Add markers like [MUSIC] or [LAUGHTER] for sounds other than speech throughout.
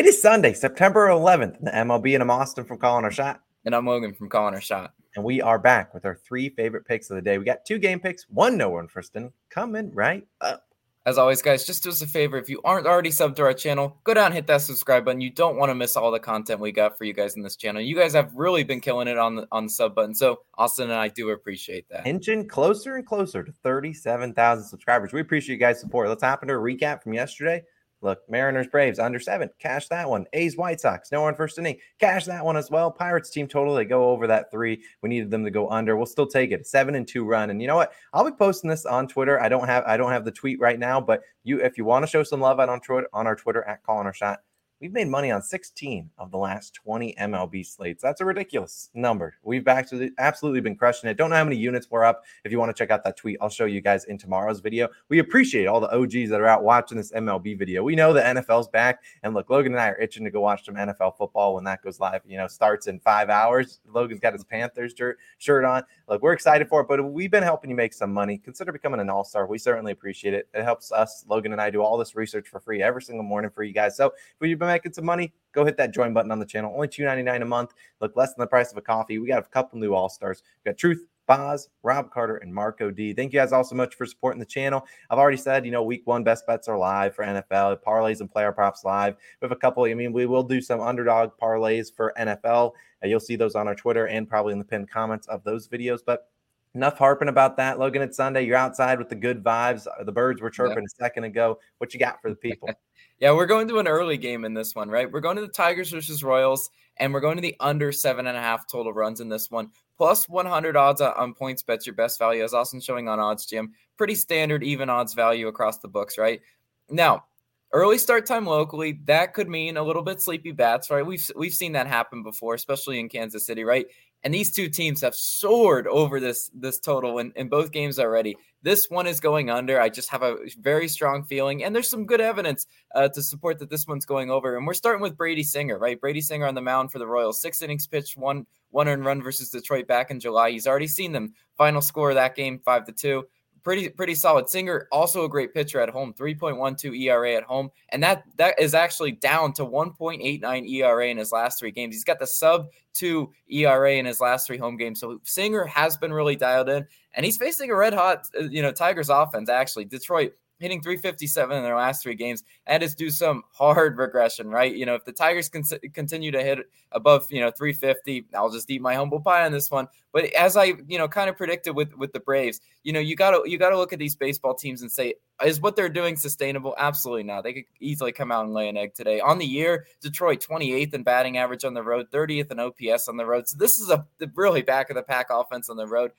It is Sunday, September 11th. The MLB and I'm Austin from Calling Our Shot. And I'm Logan from Calling Our Shot. And we are back with our three favorite picks of the day. We got two game picks, one no one Tristan coming right up. As always, guys, just do us a favor. If you aren't already subbed to our channel, go down and hit that subscribe button. You don't want to miss all the content we got for you guys in this channel. You guys have really been killing it on the on the sub button. So Austin and I do appreciate that. Inching closer and closer to 37,000 subscribers. We appreciate you guys' support. Let's hop into a recap from yesterday. Look, Mariners, Braves under seven, cash that one. A's, White Sox, no one first inning, cash that one as well. Pirates team total, they go over that three. We needed them to go under. We'll still take it, seven and two run. And you know what? I'll be posting this on Twitter. I don't have I don't have the tweet right now, but you if you want to show some love out on Twitter on our Twitter at Calling Our Shot, We've made money on 16 of the last 20 MLB slates. That's a ridiculous number. We've actually absolutely been crushing it. Don't know how many units we're up. If you want to check out that tweet, I'll show you guys in tomorrow's video. We appreciate all the OGs that are out watching this MLB video. We know the NFL's back. And look, Logan and I are itching to go watch some NFL football when that goes live. You know, starts in five hours. Logan's got his Panthers shirt, on. Look, we're excited for it, but we've been helping you make some money. Consider becoming an all star. We certainly appreciate it. It helps us, Logan and I, do all this research for free every single morning for you guys. So if you've been making some money, go hit that join button on the channel. Only $2.99 a month. Look, less than the price of a coffee. We got a couple new all stars. We got Truth, Boz, Rob Carter, and Marco D. Thank you guys all so much for supporting the channel. I've already said, you know, week one best bets are live for NFL, parlays and player props live. We have a couple. I mean, we will do some underdog parlays for NFL. Uh, you'll see those on our Twitter and probably in the pinned comments of those videos. But enough harping about that. Logan, it's Sunday. You're outside with the good vibes. The birds were chirping yeah. a second ago. What you got for the people? [LAUGHS] Yeah, we're going to an early game in this one, right? We're going to the Tigers versus Royals, and we're going to the under seven and a half total runs in this one. Plus 100 odds on points bets, your best value, as Austin showing on OddsJam. Pretty standard, even odds value across the books, right? Now, early start time locally, that could mean a little bit sleepy bats, right? We've we've seen that happen before, especially in Kansas City, right? And these two teams have soared over this this total in, in both games already. This one is going under. I just have a very strong feeling, and there's some good evidence uh, to support that this one's going over. And we're starting with Brady Singer, right? Brady Singer on the mound for the Royals, six innings pitched, one one earned run versus Detroit back in July. He's already seen them. Final score of that game, five to two pretty pretty solid. Singer also a great pitcher at home, 3.12 ERA at home, and that that is actually down to 1.89 ERA in his last three games. He's got the sub 2 ERA in his last three home games. So Singer has been really dialed in and he's facing a red hot, uh, you know, Tigers offense actually. Detroit hitting 357 in their last three games. That is due some hard regression, right? You know, if the Tigers can continue to hit above, you know, 350, I'll just eat my humble pie on this one. But as I, you know, kind of predicted with with the Braves, you know, you got to you got to look at these baseball teams and say, is what they're doing sustainable? Absolutely not. They could easily come out and lay an egg today. On the year, Detroit 28th in batting average on the road, 30th in OPS on the road. So this is a really back of the pack offense on the road.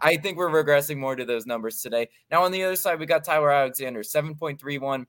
I think we're regressing more to those numbers today. Now on the other side, we got Tyler Alexander, 7.31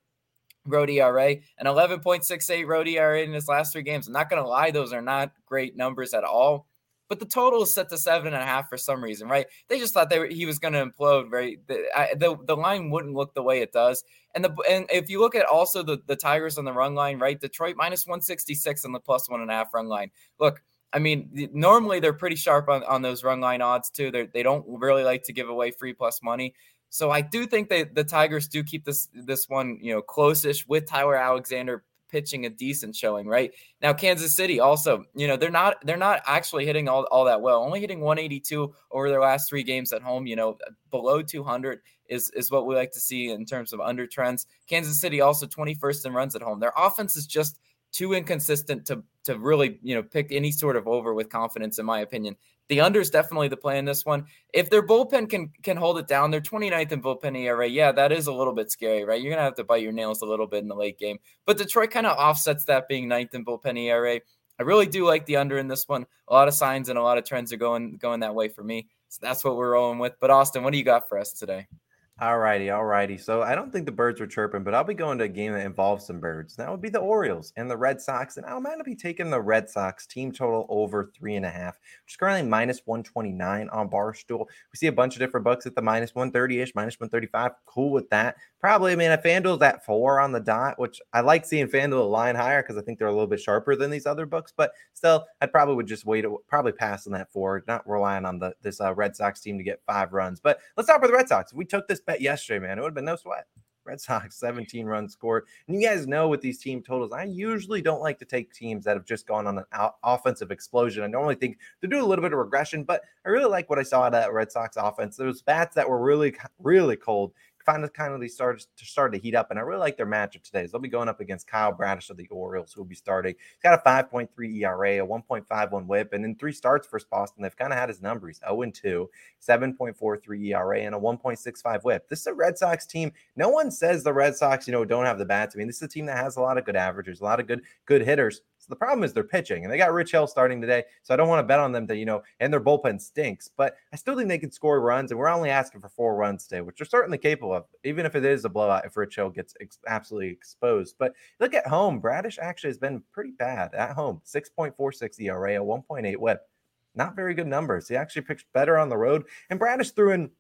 road ERA and 11.68 road ERA in his last three games. I'm not going to lie; those are not great numbers at all. But the total is set to seven and a half for some reason, right? They just thought they were, he was going to implode. Right, the, I, the the line wouldn't look the way it does. And the and if you look at also the the Tigers on the run line, right? Detroit minus 166 on the plus one and a half run line. Look, I mean, normally they're pretty sharp on, on those run line odds too. They're, they don't really like to give away free plus money. So I do think that the Tigers do keep this this one, you know, closish with Tyler Alexander pitching a decent showing, right? Now Kansas City also, you know, they're not they're not actually hitting all, all that well. Only hitting 182 over their last 3 games at home, you know, below 200 is is what we like to see in terms of under trends. Kansas City also 21st in runs at home. Their offense is just too inconsistent to to really you know pick any sort of over with confidence in my opinion. The under is definitely the play in this one. If their bullpen can can hold it down they're 29th in bullpen era yeah that is a little bit scary right? You're gonna have to bite your nails a little bit in the late game. But detroit kind of offsets that being ninth in bullpen era i really do like the under in this one. A lot of signs and a lot of trends are going going that way for me. So that's what we're rolling with. But austin what do you got for us today all righty, all righty. So I don't think the birds were chirping, but I'll be going to a game that involves some birds. That would be the Orioles and the Red Sox. And I'm going to be taking the Red Sox team total over three and a half, which is currently minus 129 on Barstool. We see a bunch of different books at the minus 130 ish, minus 135. Cool with that. Probably, I mean, if FanDuel's at four on the dot, which I like seeing FanDuel line higher because I think they're a little bit sharper than these other books. But still, I probably would just wait, probably pass on that four, not relying on the this uh, Red Sox team to get five runs. But let's talk about the Red Sox. We took this bet yesterday, man. It would have been no sweat. Red Sox 17 runs scored. And you guys know with these team totals, I usually don't like to take teams that have just gone on an offensive explosion. I normally think to do a little bit of regression, but I really like what I saw at that Red Sox offense. Those bats that were really, really cold kind of kind of started to start to heat up, and I really like their matchup today. So they'll be going up against Kyle Bradish of the Orioles, who will be starting. He's got a 5.3 ERA, a 1.51 WHIP, and in three starts for Boston, they've kind of had his numbers: 0 and 2, 7.43 ERA, and a 1.65 WHIP. This is a Red Sox team. No one says the Red Sox, you know, don't have the bats. I mean, this is a team that has a lot of good averages, a lot of good good hitters. So the problem is they're pitching, and they got Rich Hill starting today. So I don't want to bet on them to, you know, and their bullpen stinks. But I still think they can score runs, and we're only asking for four runs today, which they're certainly capable of, even if it is a blowout if Rich Hill gets ex- absolutely exposed. But look at home, Bradish actually has been pretty bad at home. 6.46 ERA, a 1.8 whip. Not very good numbers. He actually pitched better on the road. And Bradish threw in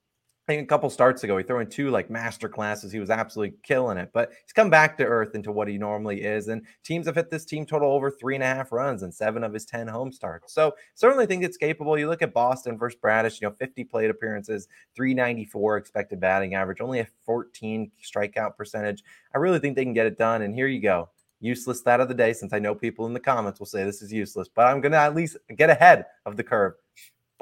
I think a couple starts ago, he threw in two like master classes. He was absolutely killing it, but he's come back to earth into what he normally is. And teams have hit this team total over three and a half runs and seven of his 10 home starts. So certainly think it's capable. You look at Boston versus Bradish, you know, 50 plate appearances, 394 expected batting average, only a 14 strikeout percentage. I really think they can get it done. And here you go. Useless that of the day, since I know people in the comments will say this is useless, but I'm going to at least get ahead of the curve.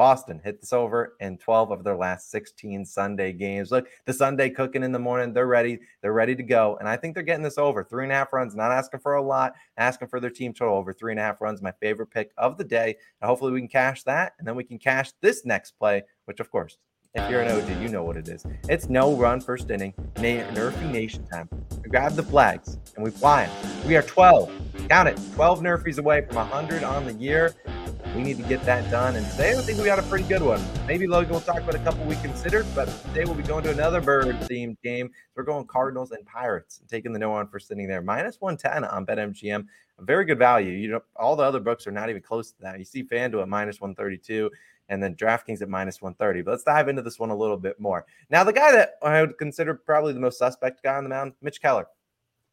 Boston hit this over in 12 of their last 16 Sunday games. Look, the Sunday cooking in the morning. They're ready. They're ready to go. And I think they're getting this over. Three and a half runs, not asking for a lot, asking for their team total over three and a half runs. My favorite pick of the day. And hopefully we can cash that. And then we can cash this next play, which of course, if you're an OG, you know what it is. It's no run first inning, Nerfy Nation time. We grab the flags and we fly them. We are 12. Count it. 12 Nerfies away from 100 on the year. We need to get that done. And today, I think we got a pretty good one. Maybe Logan will talk about a couple we considered, but today we'll be going to another bird themed game. We're going Cardinals and Pirates and taking the no on for sitting there. Minus 110 on BetMGM. A very good value. You know, all the other books are not even close to that. You see FanDuel at minus 132 and then DraftKings at minus 130. But let's dive into this one a little bit more. Now, the guy that I would consider probably the most suspect guy on the mound, Mitch Keller.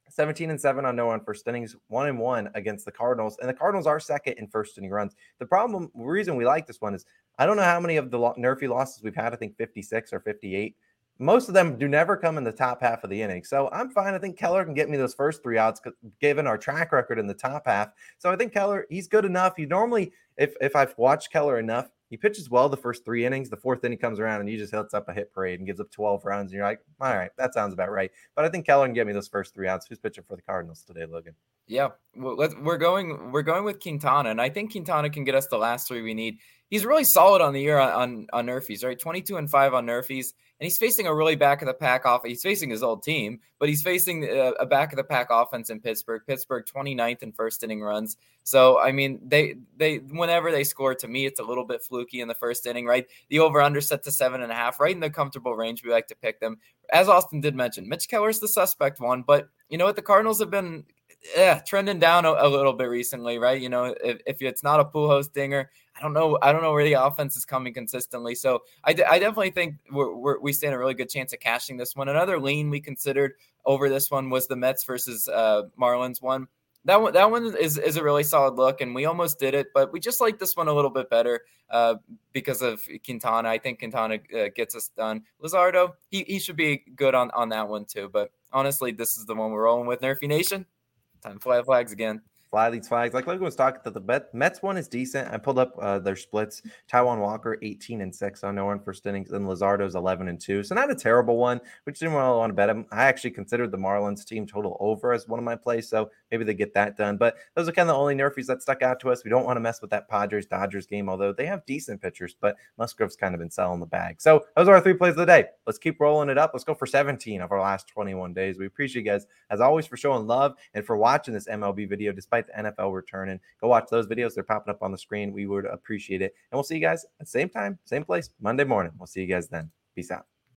17 and 7 on no on first innings, 1 and 1 against the Cardinals. And the Cardinals are second in first inning runs. The problem, reason we like this one is I don't know how many of the Nerfy losses we've had. I think 56 or 58. Most of them do never come in the top half of the inning. So I'm fine. I think Keller can get me those first three outs given our track record in the top half. So I think Keller, he's good enough. You normally, if if I've watched Keller enough, he pitches well the first three innings. The fourth inning comes around and he just hits up a hit parade and gives up 12 runs. And you're like, all right, that sounds about right. But I think Keller can get me those first three outs. Who's pitching for the Cardinals today, Logan? Yeah, we're going we're going with Quintana, and I think Quintana can get us the last three we need. He's really solid on the year on on, on Nerfies, right? 22 and five on Nerfies and he's facing a really back of the pack off. He's facing his old team, but he's facing a, a back of the pack offense in Pittsburgh. Pittsburgh 29th in first inning runs. So I mean, they they whenever they score, to me, it's a little bit fluky in the first inning, right? The over under set to seven and a half, right in the comfortable range. We like to pick them. As Austin did mention, Mitch Keller's the suspect one, but you know what? The Cardinals have been yeah, trending down a, a, little bit recently, right? You know, if, if it's not a Pujols dinger, I don't know. I don't know where the offense is coming consistently. So I, I definitely think we're, we're, we stand a really good chance of cashing this one. Another lean we considered over this one was the Mets versus uh, Marlins one. That one, that one is, is a really solid look, and we almost did it, but we just like this one a little bit better uh, because of Quintana. I think Quintana uh, gets us done. Luzardo, he, he should be good on, on that one too. But honestly, this is the one we're rolling with. Nerfy Nation, time fly flags again fly these flags. Like Logan was talking that the Mets one is decent. I pulled up uh, their splits. Taijuan Walker 18 and 6 on no one first innings, and Luzardo's 11 and 2. So not a terrible one, which didn't really want to bet him. I actually considered the Marlins team total over as one of my plays, so maybe they get that done. But those are kind of the only nerfies that stuck out to us. We don't want to mess with that Padres Dodgers game, although they have decent pitchers, but Musgrove's kind of been selling the bag. So those are our three plays of the day. Let's keep rolling it up. Let's go for 17 of our last 21 days. We appreciate you guys as always for showing love and for watching this MLB video despite the NFL returning. Go watch those videos. They're popping up on the screen. We would appreciate it. And we'll see you guys at the same time, same place, Monday morning. We'll see you guys then. Peace out.